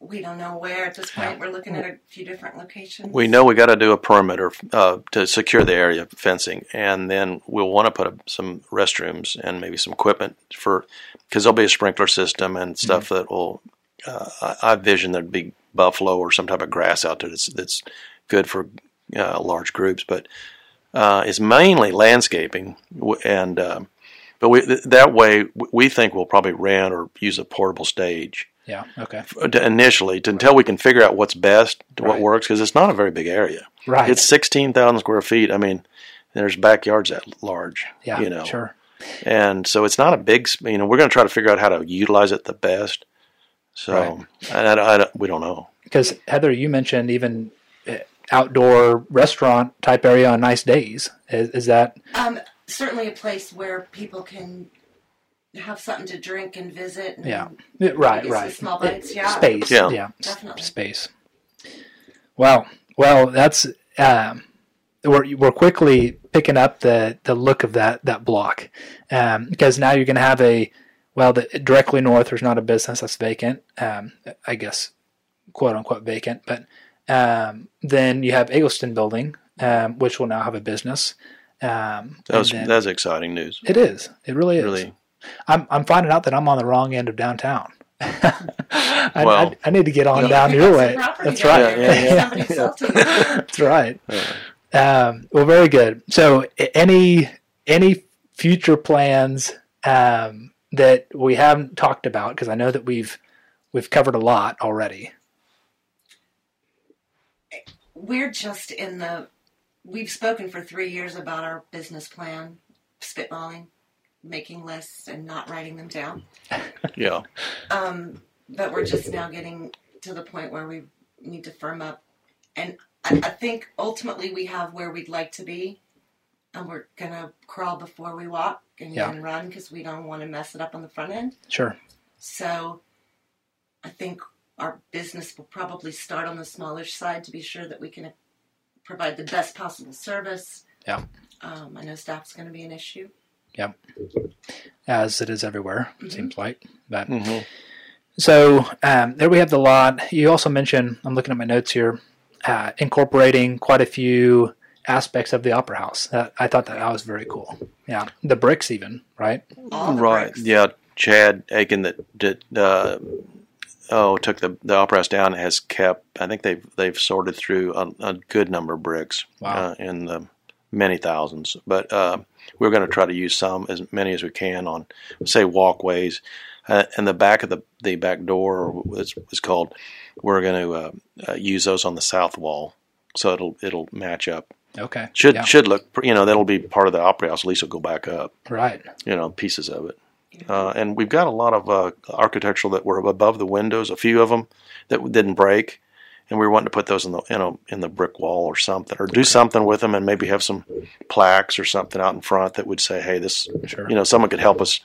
[SPEAKER 3] We don't know where at this point. We're looking at a few different locations.
[SPEAKER 4] We know we got to do a perimeter uh, to secure the area fencing, and then we'll want to put up some restrooms and maybe some equipment for because there'll be a sprinkler system and stuff that will. Uh, I, I vision there'd be buffalo or some type of grass out there that's that's good for uh, large groups, but uh, it's mainly landscaping and. Um, but we, th- that way, we think we'll probably rent or use a portable stage
[SPEAKER 2] Yeah. Okay.
[SPEAKER 4] initially to, until we can figure out what's best, what
[SPEAKER 2] Right.
[SPEAKER 4] works, because it's not a very big area.
[SPEAKER 2] Right.
[SPEAKER 4] It's sixteen thousand square feet. I mean, there's backyards that large.
[SPEAKER 2] yeah.
[SPEAKER 4] you know,
[SPEAKER 2] Sure.
[SPEAKER 4] and so it's not a big. You know, we're going to try to figure out how to utilize it the best. So,
[SPEAKER 2] Right.
[SPEAKER 4] and I, I we don't know.
[SPEAKER 2] Because Heather, you mentioned even uh, outdoor restaurant type area on nice days. Is, is that
[SPEAKER 3] Um, certainly a place where people can have something to drink and visit. And
[SPEAKER 2] yeah? Yeah, Right, right.
[SPEAKER 3] small bites, yeah.
[SPEAKER 2] Space,
[SPEAKER 4] Yeah.
[SPEAKER 2] yeah,
[SPEAKER 3] Definitely.
[SPEAKER 2] space. Wow. Well, that's um, we're we're quickly picking up the the look of that that block um, because now you're going to have a well, the, directly north there's not a business that's vacant. Um, I guess quote unquote vacant, but um, then you have Eggleston Building, um, which will now have a business. Um,
[SPEAKER 4] That was
[SPEAKER 2] then-
[SPEAKER 4] that's exciting news.
[SPEAKER 2] it is. It really is.
[SPEAKER 4] Really,
[SPEAKER 2] I'm I'm finding out that I'm on the wrong end of downtown. I,
[SPEAKER 4] Well-
[SPEAKER 2] I, I need to get on
[SPEAKER 3] You
[SPEAKER 2] down your way. That's right.
[SPEAKER 3] there.
[SPEAKER 4] Yeah, yeah,
[SPEAKER 2] yeah.
[SPEAKER 3] sold to you.
[SPEAKER 2] That's right. Um, well, very good. So, any any future plans um, that we haven't talked about? Because I know that we've we've covered a lot already.
[SPEAKER 3] We're just in the. We've spoken for three years about our business plan, spitballing, making lists, and not writing them down.
[SPEAKER 4] yeah.
[SPEAKER 3] Um, but we're just now getting to the point where we need to firm up. And I, I think ultimately we have where we'd like to be. And we're going to crawl before we walk and
[SPEAKER 2] Yeah.
[SPEAKER 3] then run because we don't want to mess it up on the front end.
[SPEAKER 2] Sure.
[SPEAKER 3] So I think our business will probably start on the smallish side to be sure that we can provide the best possible service.
[SPEAKER 2] Yeah.
[SPEAKER 3] Um, I know staff's going to be an issue.
[SPEAKER 2] As it is everywhere, it seems like. But
[SPEAKER 4] hmm
[SPEAKER 2] So um, there we have the lot. You also mentioned, I'm looking at my notes here, uh, incorporating quite a few aspects of the opera house. That, I thought that, that was very cool. Yeah, the bricks even, right?
[SPEAKER 3] All
[SPEAKER 4] Right.
[SPEAKER 3] bricks.
[SPEAKER 4] Yeah. Chad Aiken that did uh, oh took the the opera house down has kept. I think they've they've sorted through a, a good number of bricks
[SPEAKER 2] Wow.
[SPEAKER 4] uh, in the many thousands. But uh, we're going to try to use some as many as we can on say walkways. Uh, and the back of the, the back door, or what's it's called, we're going to uh, uh, use those on the south wall, so it'll it'll match up.
[SPEAKER 2] Okay.
[SPEAKER 4] Should
[SPEAKER 2] Yeah.
[SPEAKER 4] should look, you know, that'll be part of the opera house. At least it'll go back up
[SPEAKER 2] Right.
[SPEAKER 4] you know, pieces of it. Uh, and we've got a lot of uh, architectural that were above the windows, a few of them that didn't break, and we were wanting to put those in the you know in the brick wall or something, or do something with them, and maybe have some plaques or something out in front that would say, "Hey, this,"
[SPEAKER 2] Sure.
[SPEAKER 4] you know, someone could help us,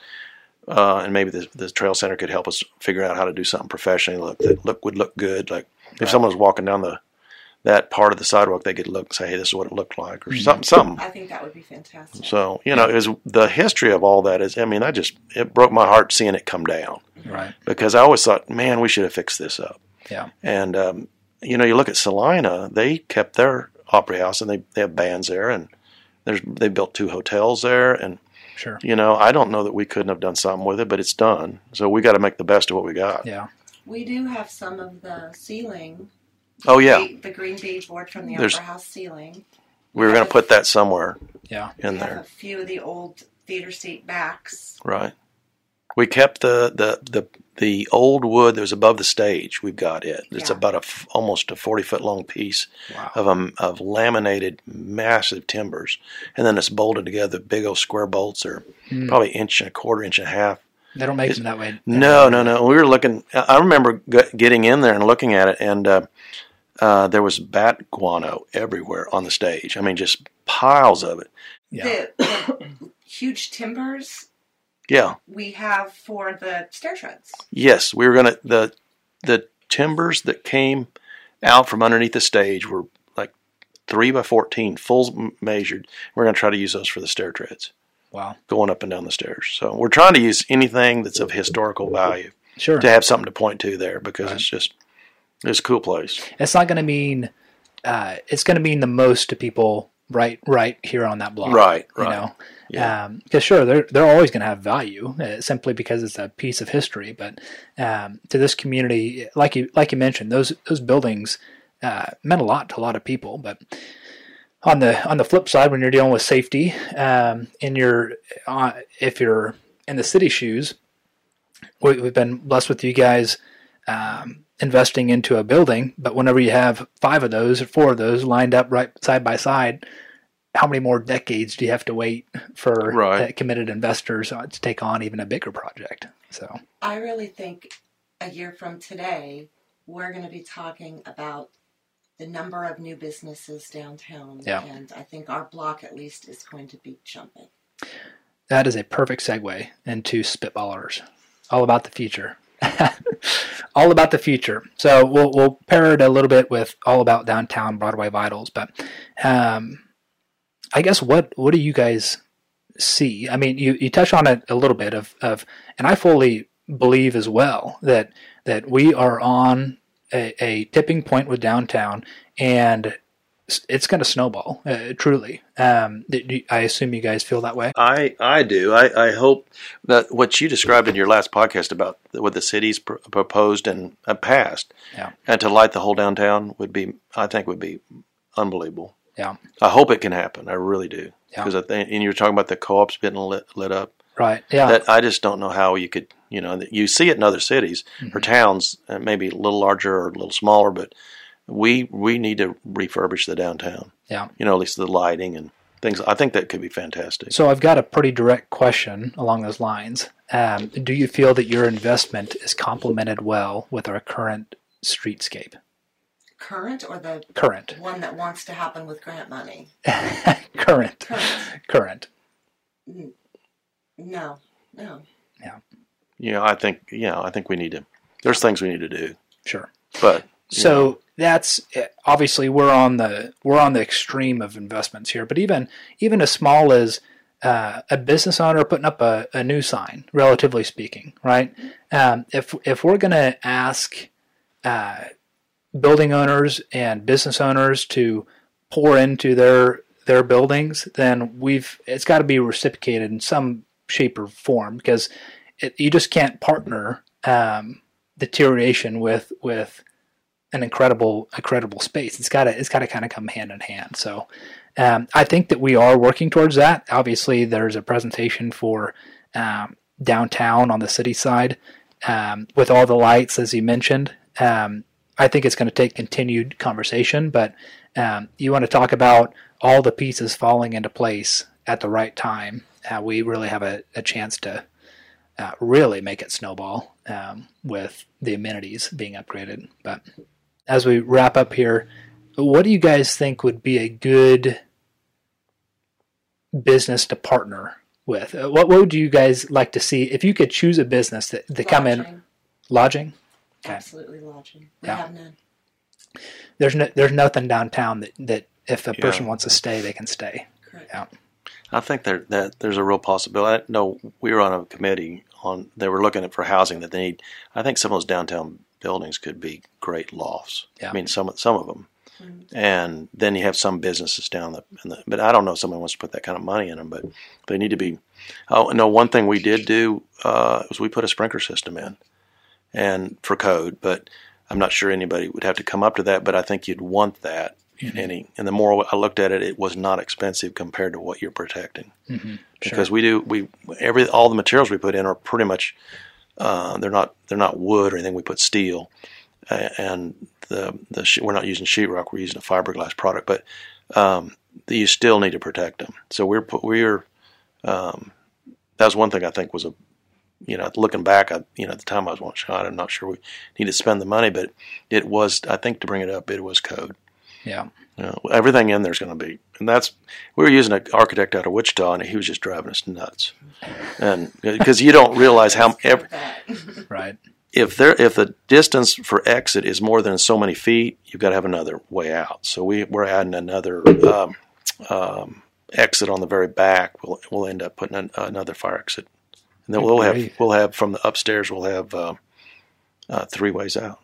[SPEAKER 4] uh, and maybe the, the trail center could help us figure out how to do something professionally. Look, that look would look good. Like if someone was walking down the that part of the sidewalk, they could look and say, "Hey, this is what it looked like," or something, something.
[SPEAKER 3] I think that would be fantastic.
[SPEAKER 4] So you know, is the history of all that is. I mean, I just it broke my heart seeing it come down
[SPEAKER 2] Right.
[SPEAKER 4] because I always thought, man, we should have fixed this up.
[SPEAKER 2] Yeah.
[SPEAKER 4] And um, you know, you look at Salina, they kept their Opry House and they, they have bands there and there's they built two hotels there and
[SPEAKER 2] Sure.
[SPEAKER 4] you know, I don't know that we couldn't have done something with it, but it's done. So we got to make the best of what we got.
[SPEAKER 2] Yeah.
[SPEAKER 3] We do have some of the ceiling.
[SPEAKER 4] Oh yeah,
[SPEAKER 3] The, the green beadboard from the
[SPEAKER 4] There's-
[SPEAKER 3] Opera House ceiling.
[SPEAKER 4] we were going to put that somewhere
[SPEAKER 2] Yeah.
[SPEAKER 4] in
[SPEAKER 3] we have
[SPEAKER 4] there,
[SPEAKER 3] a few of the old theater seat backs.
[SPEAKER 4] right? We kept the the the the old wood that was above the stage. We've got it. It's
[SPEAKER 3] Yeah.
[SPEAKER 4] about a f- almost a forty foot long piece
[SPEAKER 2] Wow.
[SPEAKER 4] of um, of laminated massive timbers, and then it's bolted together. Big old square bolts are
[SPEAKER 2] Hmm.
[SPEAKER 4] probably inch and a quarter, inch and a half.
[SPEAKER 2] They don't make them that way.
[SPEAKER 4] No, no, no. We were looking. I I remember g- getting in there and looking at it, and uh, uh, there was bat guano everywhere on the stage. I mean, just piles of it.
[SPEAKER 2] Yeah.
[SPEAKER 3] The, the huge timbers
[SPEAKER 4] Yeah.
[SPEAKER 3] we have for the stair treads.
[SPEAKER 4] Yes, we were gonna the the timbers that came out from underneath the stage were like three by fourteen, full measured. We're gonna try to use those for the stair treads
[SPEAKER 2] Wow.
[SPEAKER 4] going up and down the stairs. So we're trying to use anything that's of historical value
[SPEAKER 2] Sure.
[SPEAKER 4] to have something to point to there because
[SPEAKER 2] Right.
[SPEAKER 4] it's just it's a cool place.
[SPEAKER 2] It's not going to mean. Uh, it's going to mean the most to people right right here on that block.
[SPEAKER 4] Right,
[SPEAKER 2] You
[SPEAKER 4] right.
[SPEAKER 2] know.
[SPEAKER 4] Yeah.
[SPEAKER 2] Because sure, they're they're always going to have value uh, simply because it's a piece of history. But um, to this community, like you like you mentioned, those those buildings uh, meant a lot to a lot of people. But on the on the flip side, when you're dealing with safety, um, in your uh, if you're in the city shoes, we, we've been blessed with you guys um, investing into a building. But whenever you have five of those or four of those lined up right side by side, how many more decades do you have to wait for
[SPEAKER 4] Right.
[SPEAKER 2] committed investors to take on even a bigger project? So
[SPEAKER 3] I really think a year from today, we're going to be talking about the number of new businesses downtown.
[SPEAKER 2] Yeah.
[SPEAKER 3] And I think our block at least is going to be jumping.
[SPEAKER 2] that is a perfect segue into Spitballers, all about the future. all about the future. So we'll we'll pair it a little bit with all about downtown Broadway vitals, but um, I guess what what do you guys see? I mean, you, you touch on it a little bit of, of and I fully believe as well that that we are on a, a tipping point with downtown and it's going to snowball uh, truly um, i assume you guys feel that way
[SPEAKER 4] I I do. I, I hope that what you described in your last podcast about what the city's pr- proposed and uh, passed,
[SPEAKER 2] Yeah.
[SPEAKER 4] and to light the whole downtown would be, I think, would be unbelievable.
[SPEAKER 2] yeah
[SPEAKER 4] I hope it can happen. I really do.
[SPEAKER 2] Yeah.
[SPEAKER 4] Because I think, and you're talking about the co-ops getting lit, lit up.
[SPEAKER 2] right yeah
[SPEAKER 4] That I just don't know how you could, you know, you see it in other cities
[SPEAKER 2] Mm-hmm.
[SPEAKER 4] or towns, uh, maybe a little larger or a little smaller, but we we need to refurbish the downtown.
[SPEAKER 2] yeah
[SPEAKER 4] You know, at least the lighting and things. I think that could be fantastic.
[SPEAKER 2] so i've got a pretty direct question along those lines um, do you feel that your investment is complemented well with our current streetscape
[SPEAKER 3] Current or the
[SPEAKER 2] current
[SPEAKER 3] one that wants to happen with grant money?
[SPEAKER 2] current
[SPEAKER 3] Current.
[SPEAKER 2] current
[SPEAKER 3] No, no.
[SPEAKER 4] you know, I think, you know, I think we need to. There's things we need to do,
[SPEAKER 2] sure
[SPEAKER 4] but
[SPEAKER 2] So that's obviously we're on the we're on the extreme of investments here, but even even as small as uh, a business owner putting up a, a new sign, relatively speaking, right? Um, if if we're going to ask uh, building owners and business owners to pour into their their buildings, then we've it's got to be reciprocated in some shape or form because it, you just can't partner um, deterioration with with an incredible incredible space. It's got to it's got to kind of come hand in hand. So um, I think that we are working towards that. Obviously, there's a presentation for um, downtown on the city side um, with all the lights, as you mentioned. Um, I think it's going to take continued conversation, but um, you want to talk about all the pieces falling into place at the right time. Uh, we really have a, a chance to uh, really make it snowball um, with the amenities being upgraded. But as we wrap up here, what do you guys think would be a good business to partner with? Uh, what, what would you guys like to see if you could choose a business that, that come in
[SPEAKER 3] Lodging.
[SPEAKER 2] lodging? Okay.
[SPEAKER 3] Absolutely lodging. We
[SPEAKER 2] Yeah.
[SPEAKER 3] have none.
[SPEAKER 2] There's no, there's nothing downtown that, that if a
[SPEAKER 4] Yeah.
[SPEAKER 2] person wants to stay, they can stay.
[SPEAKER 3] Correct.
[SPEAKER 2] Yeah.
[SPEAKER 4] I think there that there's a real possibility. No, we were on a committee on. They were looking at for housing that they need. I think some of those downtown buildings could be great lofts.
[SPEAKER 2] Yeah.
[SPEAKER 4] I mean, some some of them, and then you have some businesses down the, in the. But I don't know if someone wants to put that kind of money in them, but they need to be. Oh no! One thing we did do uh, was we put a sprinkler system in, and for code, but I'm not sure anybody would have to come up to that. But I think you'd want that in any. And the more I looked at it, it was not expensive compared to what you're protecting because we do we every all the materials we put in are pretty much uh, they're not they're not wood or anything. We put steel, and the the we're not using sheetrock. We're using a fiberglass product, but um, you still need to protect them. So we're we're um, that was one thing I think was a you know looking back I you know at the time I was shot I'm not sure we need to spend the money, but it was I think to bring it up it was code.
[SPEAKER 2] Yeah.
[SPEAKER 4] You know, everything in there's going to be, and that's we were using an architect out of Wichita, and he was just driving us nuts, and because you don't realize how
[SPEAKER 3] every.
[SPEAKER 2] Right.
[SPEAKER 4] if there if the distance for exit is more than so many feet, you've got to have another way out. So we we're adding another um, um, exit on the very back. We'll we'll end up putting an, another fire exit, and then we'll have we'll have from the upstairs we'll have uh, uh, three ways out,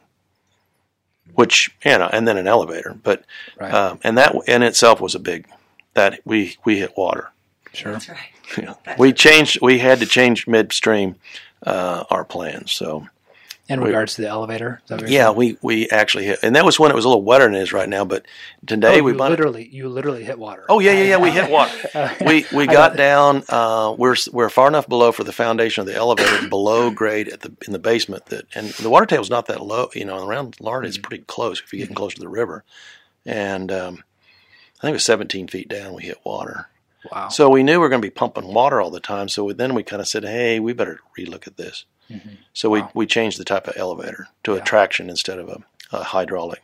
[SPEAKER 4] which you know, and then an elevator. But
[SPEAKER 2] Right.
[SPEAKER 4] um, and that in itself was a big that we we hit water.
[SPEAKER 2] Sure.
[SPEAKER 3] That's right.
[SPEAKER 4] Yeah.
[SPEAKER 3] That's
[SPEAKER 4] We changed. We had to change midstream uh, our plans. So
[SPEAKER 2] In
[SPEAKER 4] We-
[SPEAKER 2] regards to the elevator. Is that what you're
[SPEAKER 4] yeah,
[SPEAKER 2] saying?
[SPEAKER 4] we we actually hit, and that was when it was a little wetter than it is right now. But today
[SPEAKER 2] Oh,
[SPEAKER 4] we
[SPEAKER 2] literally you literally hit water.
[SPEAKER 4] Oh yeah, yeah, yeah. We hit water. We we got
[SPEAKER 2] got-
[SPEAKER 4] down. Uh, we're we're far enough below for the foundation of the elevator, below grade at the in the basement. That and the water table's not that low. You know, around Larned, it's pretty close if you're getting close to the river. And um, I think it was 17 feet down. We hit water.
[SPEAKER 2] Wow.
[SPEAKER 4] So we knew we were going to be pumping water all the time. So then we kind of said, "Hey, we better relook at this." So we,
[SPEAKER 2] Wow.
[SPEAKER 4] we changed the type of elevator to a traction instead of a, a hydraulic,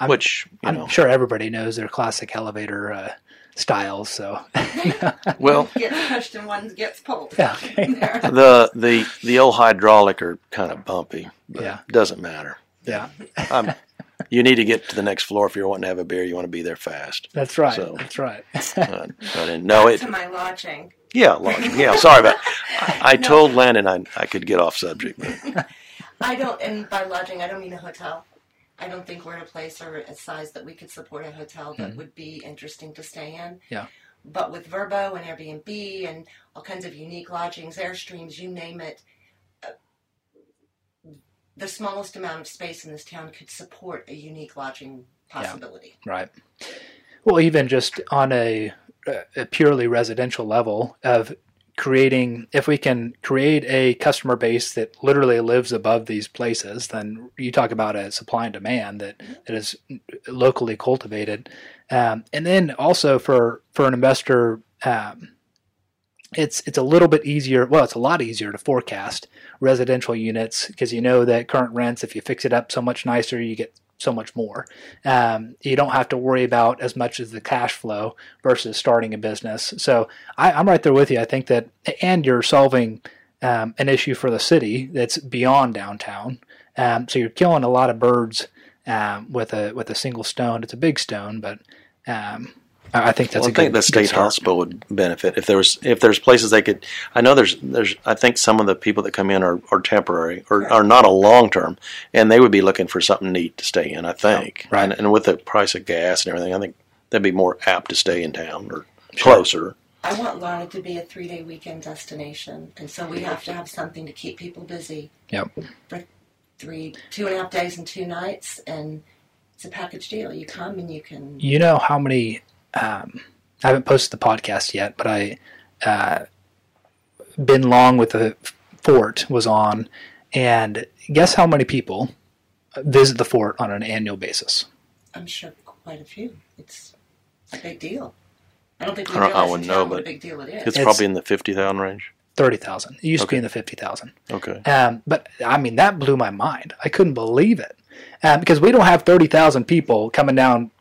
[SPEAKER 2] I'm-
[SPEAKER 4] which you
[SPEAKER 2] I'm
[SPEAKER 4] know.
[SPEAKER 2] sure everybody knows their classic elevator uh, styles. So
[SPEAKER 4] Well,
[SPEAKER 3] One gets pushed and one gets pulled.
[SPEAKER 2] Yeah, okay.
[SPEAKER 4] The the the old hydraulic are kind of bumpy. But
[SPEAKER 2] Yeah.
[SPEAKER 4] doesn't matter.
[SPEAKER 2] yeah,
[SPEAKER 4] Um, you need to get to the next floor if you're wanting to have a beer. You want to be there fast.
[SPEAKER 2] that's right.
[SPEAKER 4] So-
[SPEAKER 2] That's right.
[SPEAKER 4] Uh, but in, no, it
[SPEAKER 3] to my lodging.
[SPEAKER 4] Yeah, lodging. yeah. Sorry about. I, I told Landon I I could get off subject. But
[SPEAKER 3] I don't, and by lodging, I don't mean a hotel. I don't think we're at a place or a size that we could support a hotel that would be interesting to stay in.
[SPEAKER 2] Yeah.
[SPEAKER 3] But with Vrbo and Airbnb and all kinds of unique lodgings, Airstreams, you name it, uh, the smallest amount of space in this town could support a unique lodging possibility.
[SPEAKER 2] Yeah, Right. Well, even just on a, a purely residential level of creating, if we can create a customer base that literally lives above these places, then you talk about a supply and demand that, that is locally cultivated. Um, and then also for, for an investor, um, it's it's a little bit easier. Well, it's a lot easier to forecast residential units because you know that current rents, if you fix it up so much nicer, you get so much more. Um, you don't have to worry about as much as the cash flow versus starting a business. So I, I'm right there with you. I think that, and you're solving um, an issue for the city that's beyond downtown. Um, so you're killing a lot of birds um, with a with a single stone. It's a big stone, but um, I I think that's
[SPEAKER 4] well,
[SPEAKER 2] a
[SPEAKER 4] I
[SPEAKER 2] good,
[SPEAKER 4] think the state hospital would benefit if there was if there's places they could. I know there's there's I think some of the people that come in are, are temporary or are not a long term, and they would be looking for something neat to stay in. I think,
[SPEAKER 2] right.
[SPEAKER 4] And, and with the price of gas and everything, I think they'd be more apt to stay in town or closer.
[SPEAKER 3] I want Larned to be a three day weekend destination, and so we have to have something to keep people busy.
[SPEAKER 2] Yep.
[SPEAKER 3] For three, two and a half days and two nights, and it's a package deal. You come and you can.
[SPEAKER 2] You know how many? Um, I haven't posted the podcast yet, but I uh, been long with the fort was on, and guess how many people visit the fort on an annual basis?
[SPEAKER 3] I'm sure quite a few. It's a big deal. I don't think we
[SPEAKER 4] I don't- I
[SPEAKER 3] realize in
[SPEAKER 4] wouldn't know, but
[SPEAKER 3] big deal it is.
[SPEAKER 4] It's,
[SPEAKER 2] It's-
[SPEAKER 4] probably in the fifty thousand range.
[SPEAKER 2] Thirty thousand. It used to be in the fifty thousand.
[SPEAKER 4] Okay.
[SPEAKER 2] Um, but I mean, that blew my mind. I couldn't believe it um, because we don't have thirty thousand people coming down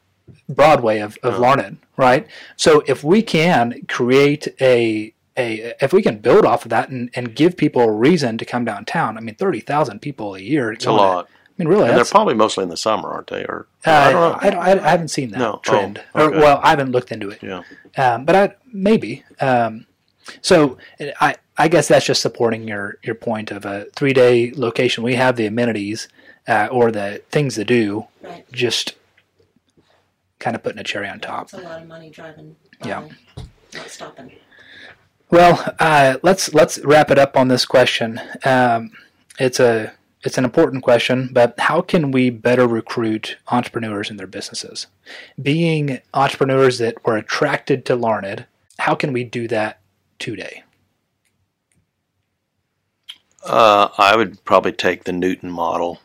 [SPEAKER 2] Broadway of, of Larned, right? So if we can create a a if we can build off of that and, and give people a reason to come downtown, I mean, thirty thousand people a year.
[SPEAKER 4] It's a lot,
[SPEAKER 2] I mean, really,
[SPEAKER 4] and they're
[SPEAKER 2] that's,
[SPEAKER 4] probably mostly in the summer, aren't they? Or
[SPEAKER 2] uh,
[SPEAKER 4] I don't know.
[SPEAKER 2] I, don't- I, I haven't seen that
[SPEAKER 4] No. Oh,
[SPEAKER 2] trend.
[SPEAKER 4] okay.
[SPEAKER 2] Or, well, I haven't looked into it.
[SPEAKER 4] Yeah.
[SPEAKER 2] Um, but I maybe. Um, so I I guess that's just supporting your your point of a three day location. We have the amenities uh, or the things to do,
[SPEAKER 3] Right.
[SPEAKER 2] just kind of putting a cherry on top.
[SPEAKER 3] It's a lot of money driving by,
[SPEAKER 2] Yeah.
[SPEAKER 3] not stopping.
[SPEAKER 2] Well, uh, let's let's wrap it up on this question. Um, it's a it's an important question, but how can we better recruit entrepreneurs in their businesses? Being entrepreneurs that were attracted to Larned, how can we do that today?
[SPEAKER 4] Uh, I would probably take the Newton model.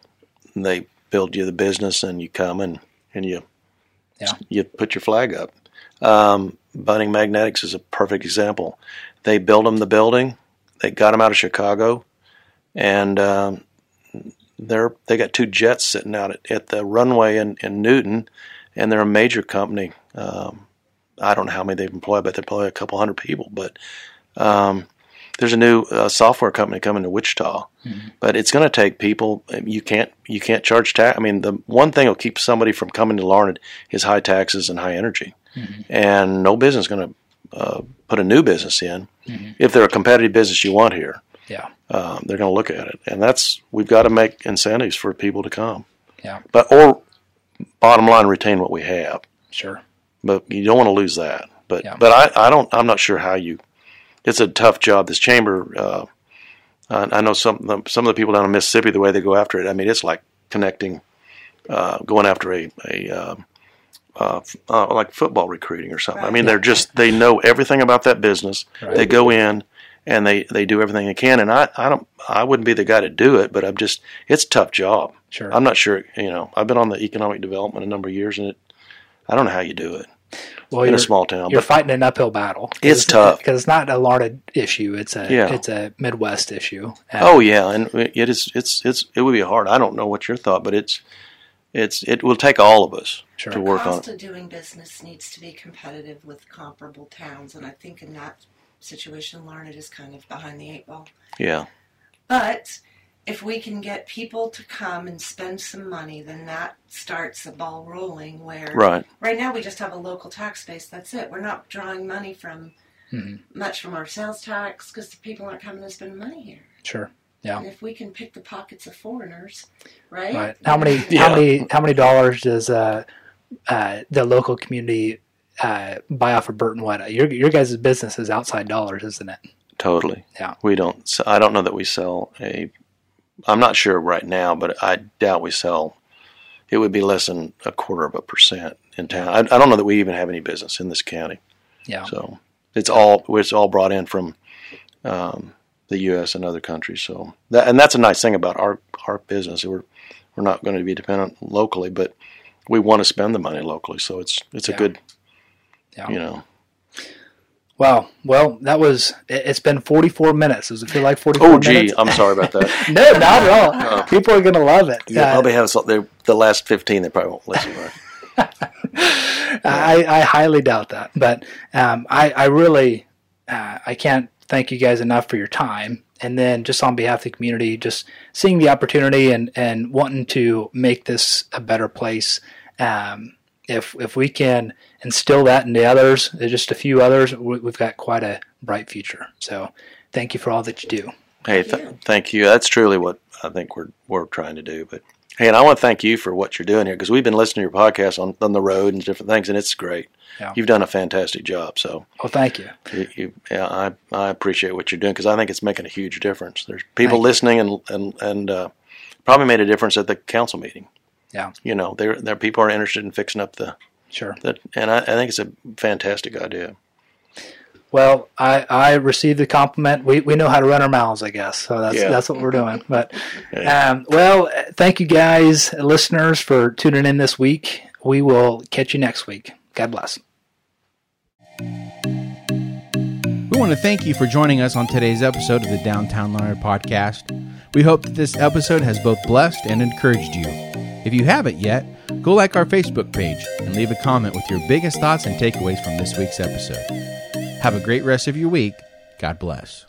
[SPEAKER 4] They build you the business, and you come and and you
[SPEAKER 2] Yeah.
[SPEAKER 4] you put your flag up. Um, Bunting Magnetics is a perfect example. They built them the building. They got them out of Chicago, and um, they're they got two jets sitting out at, at the runway in, in Newton, and they're a major company. Um, I don't know how many they've employed, but they're probably a couple hundred people. But um, there's a new uh, software company coming to Wichita, but it's going to take people. You can't you can't charge tax. I mean, the one thing that'll keep somebody from coming to Larned is high taxes and high energy, and no business is going to uh, put a new business in if they're a competitive business you want here.
[SPEAKER 2] Yeah,
[SPEAKER 4] Um, they're going to look at it, and that's we've got to make incentives for people to come.
[SPEAKER 2] Yeah.
[SPEAKER 4] but or bottom line, retain what we have
[SPEAKER 2] sure.
[SPEAKER 4] but you don't want to lose that. But
[SPEAKER 2] Yeah.
[SPEAKER 4] but I, I don't I'm not sure how you. It's a tough job. This chamber. Uh, I I know some of the- some of the people down in Mississippi the way they go after it. I mean, it's like connecting, uh, going after a a um, uh, uh, like football recruiting or something. I mean, they're just they know everything about that business.
[SPEAKER 2] Right.
[SPEAKER 4] They go in and they they do everything they can. And I I don't I wouldn't be the guy to do it, but I'm just it's a tough job.
[SPEAKER 2] Sure.
[SPEAKER 4] I'm not sure. You know, I've been on the economic development a number of years, and it I don't know how you do it
[SPEAKER 2] well,
[SPEAKER 4] in
[SPEAKER 2] you're,
[SPEAKER 4] a small town.
[SPEAKER 2] you're fighting an uphill battle.
[SPEAKER 4] It's tough.
[SPEAKER 2] because it's not a Larned issue. It's a
[SPEAKER 4] Yeah.
[SPEAKER 2] it's a Midwest issue.
[SPEAKER 4] Oh yeah, and it is. It's it's it would be hard. I don't know what your thought, but it's it's it will take all of us
[SPEAKER 2] Sure.
[SPEAKER 4] to work on
[SPEAKER 3] cost
[SPEAKER 4] it.
[SPEAKER 3] of doing business needs to be competitive with comparable towns, and I think in that situation, Larned is kind of behind the eight ball.
[SPEAKER 4] Yeah,
[SPEAKER 3] But if we can get people to come and spend some money, then that starts a ball rolling. Where
[SPEAKER 4] right.
[SPEAKER 3] right now we just have a local tax base. That's it. We're not drawing money from
[SPEAKER 2] Mhm.
[SPEAKER 3] much from our sales tax because the people aren't coming to spend money here.
[SPEAKER 2] Sure. Yeah.
[SPEAKER 3] And if we can pick the pockets of foreigners, right?
[SPEAKER 2] Right. How many?
[SPEAKER 4] Yeah.
[SPEAKER 2] How many? How many dollars does uh, uh, the local community uh, buy off of Burton Wetta? Your your guys' business is outside dollars, isn't it?
[SPEAKER 4] Totally.
[SPEAKER 2] Yeah.
[SPEAKER 4] We don't. s- I don't know that we sell a. I'm not sure right now, but I doubt we sell. It would be less than a quarter of a percent in town. I, I don't know that we even have any business in this county.
[SPEAKER 2] Yeah.
[SPEAKER 4] So it's all it's all brought in from um, the U.S. and other countries. So that and that's a nice thing about our our business. We're we're not going to be dependent locally, but we want to spend the money locally. So it's it's a
[SPEAKER 2] Yeah.
[SPEAKER 4] good
[SPEAKER 2] Yeah.
[SPEAKER 4] you know.
[SPEAKER 2] Wow. Well, that was. it- It's been 44 minutes. Does it feel like 44
[SPEAKER 4] Oh, gee,
[SPEAKER 2] minutes?
[SPEAKER 4] I'm sorry about that.
[SPEAKER 2] no, not at all. People are gonna love it.
[SPEAKER 4] You
[SPEAKER 2] Uh,
[SPEAKER 4] probably have the last 15. They probably won't listen. Right?
[SPEAKER 2] I, I highly doubt that. But um, I, I really, uh, I can't thank you guys enough for your time. And then just on behalf of the community, just seeing the opportunity and, and wanting to make this a better place. Um, if, if we can instill that into others, uh, just a few others, we- we've got quite a bright future. So thank you for all that you do.
[SPEAKER 4] Hey,
[SPEAKER 3] Thank
[SPEAKER 4] th-
[SPEAKER 3] you.
[SPEAKER 4] thank you. That's truly what I think we're we're trying to do. But hey, and I want to thank you for what you're doing here because we've been listening to your podcast on, on the road and different things, and it's great.
[SPEAKER 2] Yeah.
[SPEAKER 4] You've done a fantastic job. So
[SPEAKER 2] Well, thank you.
[SPEAKER 4] you, you yeah, I I appreciate what you're doing because I think it's making a huge difference. There's people
[SPEAKER 2] Thank you.
[SPEAKER 4] listening and and and uh, probably made a difference at the council meeting.
[SPEAKER 2] Yeah.
[SPEAKER 4] You know, there there people are interested in fixing up the
[SPEAKER 2] Sure.
[SPEAKER 4] that, and I, I think it's a fantastic idea.
[SPEAKER 2] Well, I, I received the compliment. We, we know how to run our mouths, I guess. So that's
[SPEAKER 4] Yeah.
[SPEAKER 2] that's what we're doing. But um, well, thank you guys, listeners, for tuning in this week. We will catch you next week. God bless.
[SPEAKER 1] We want to thank you for joining us on today's episode of the Downtown Larned Podcast. We hope that this episode has both blessed and encouraged you. If you haven't yet, go like our Facebook page and leave a comment with your biggest thoughts and takeaways from this week's episode. Have a great rest of your week. God bless.